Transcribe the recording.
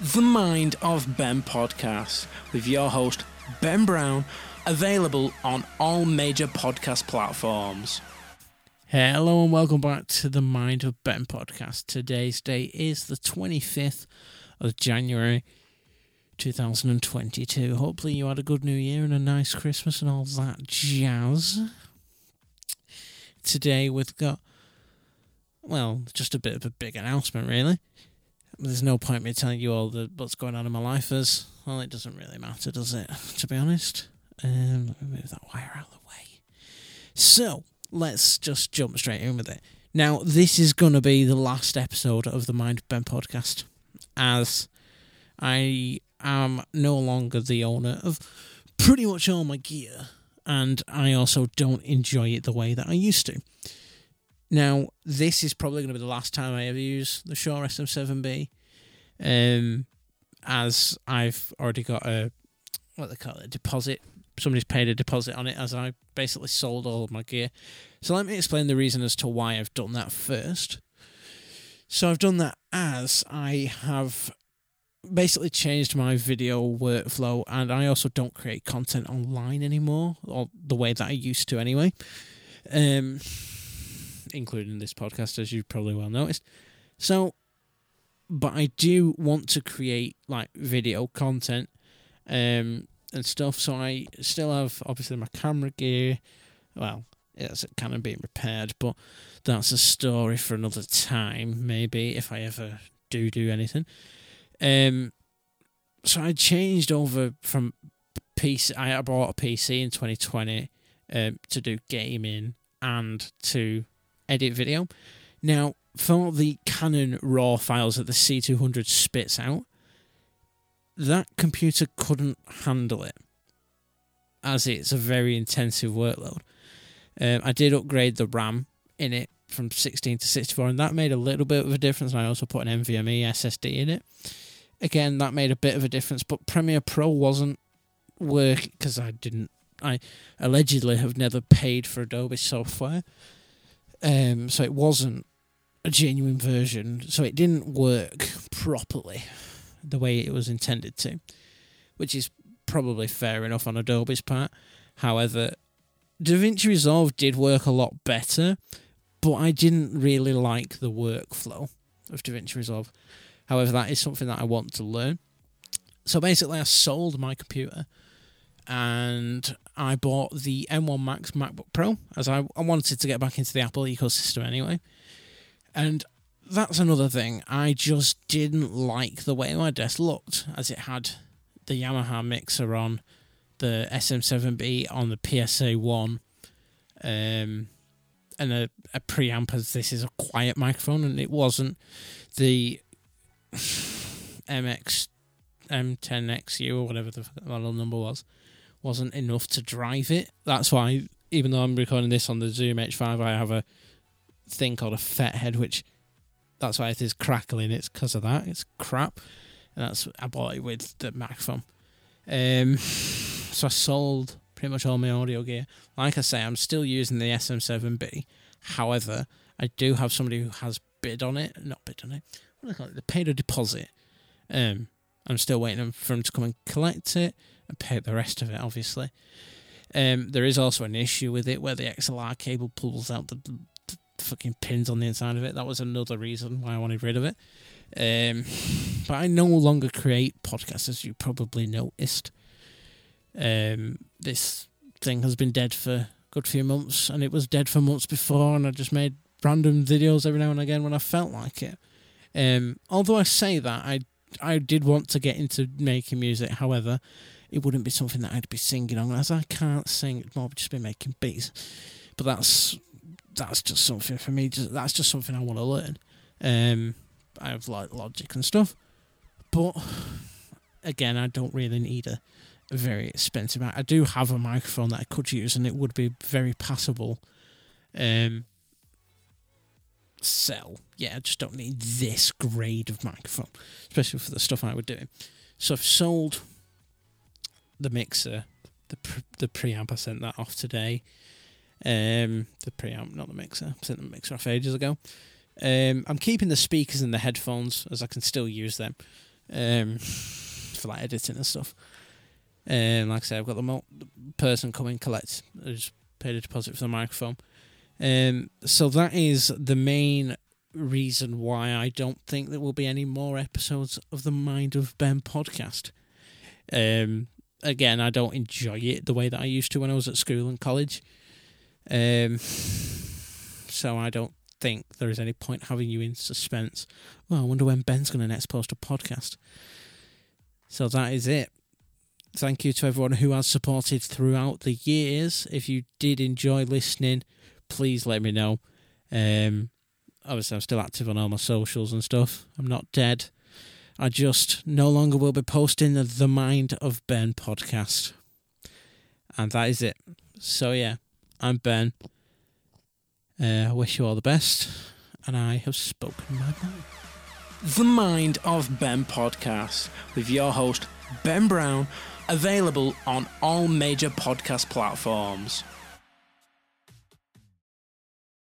the Mind of Ben podcast with your host, Ben Brown, available on all major podcast platforms. Hello and welcome back to the Mind of Ben podcast. Today's date is the 25th of January 2022. Hopefully, you had a good new year and a nice Christmas and all that jazz. Today, we've got, well, just a bit of a big announcement, really. There's no point me telling you all the, what's going on in my life, as, well, it doesn't really matter, does it, to be honest? Um, let me move that wire out of the way. So, let's just jump straight in with it. Now, this is going to be the last episode of the Mind Ben podcast, as I am no longer the owner of pretty much all my gear, and I also don't enjoy it the way that I used to. Now, this is probably going to be the last time I ever use the Shure SM7B, um, as I've already got a what they call it, a deposit. Somebody's paid a deposit on it, as I basically sold all of my gear. So let me explain the reason as to why I've done that first. So I've done that as I have basically changed my video workflow and I also don't create content online anymore or the way that I used to anyway um including this podcast as you probably well noticed. So but I do want to create like video content um and stuff. So I still have obviously my camera gear. Well it's kind of being repaired but that's a story for another time maybe if I ever do do anything. Um, so I changed over from PC. I bought a PC in 2020 um, to do gaming and to edit video. Now, for the Canon RAW files that the C200 spits out, that computer couldn't handle it, as it's a very intensive workload. Um, I did upgrade the RAM in it from 16 to 64, and that made a little bit of a difference. And I also put an NVMe SSD in it again, that made a bit of a difference. But Premiere Pro wasn't work because I didn't. I allegedly have never paid for Adobe software, um, so it wasn't a genuine version. So it didn't work properly the way it was intended to, which is probably fair enough on Adobe's part. However, DaVinci Resolve did work a lot better, but I didn't really like the workflow of DaVinci Resolve. However, that is something that I want to learn. So basically, I sold my computer and I bought the M1 Max MacBook Pro as I, I wanted to get back into the Apple ecosystem anyway. And that's another thing. I just didn't like the way my desk looked as it had the Yamaha mixer on, the SM7B on the PSA 1, um, and a, a preamp as this is a quiet microphone, and it wasn't. The MX M10XU or whatever the model number was wasn't enough to drive it. That's why, even though I'm recording this on the Zoom H5, I have a thing called a FetHead, which that's why it is crackling. It's because of that. It's crap, and that's I bought it with the microphone. Um, so I sold pretty much all my audio gear. Like I say, I'm still using the SM7B. However, I do have somebody who has bid on it, not bid on it, what do they call it? They paid a deposit. Um, I'm still waiting for them to come and collect it and pay the rest of it, obviously. Um, there is also an issue with it where the XLR cable pulls out the, the, fucking pins on the inside of it. That was another reason why I wanted rid of it. Um, but I no longer create podcasts, as you probably noticed. Um, this thing has been dead for a good few months, and it was dead for months before, and I just made random videos every now and again when I felt like it. Um, although I say that, I I did want to get into making music. However, it wouldn't be something that I'd be singing on, as I can't sing. It'd more just be making beats. But that's that's just something for me. Just, that's just something I want to learn. Um, I have like Logic and stuff, but again, I don't really need a, a very expensive. I do have a microphone that I could use, and it would be very passable. Um, sell. Yeah, I just don't need this grade of microphone, especially for the stuff I would do. So I've sold the mixer, the pre- the preamp. I sent that off today. Um, the preamp, not the mixer. I sent the mixer off ages ago. Um, I'm keeping the speakers and the headphones as I can still use them. um, for like editing and stuff. And like I said, I've got the, mo- person coming collect. I just paid a deposit for the microphone. Um, so that is the main reason why I don't think there will be any more episodes of the Mind of Ben podcast. Um, again, I don't enjoy it the way that I used to when I was at school and college. Um, so I don't think there is any point having you in suspense. Well, I wonder when Ben's going to next post a podcast. So that is it. Thank you to everyone who has supported throughout the years. If you did enjoy listening, please let me know. Um, obviously, I'm still active on all my socials and stuff. I'm not dead. I just no longer will be posting the, the Mind of Ben podcast. And that is it. So, yeah, I'm Ben. Uh, I wish you all the best. And I have spoken my mind. The Mind of Ben podcast with your host, Ben Brown, available on all major podcast platforms.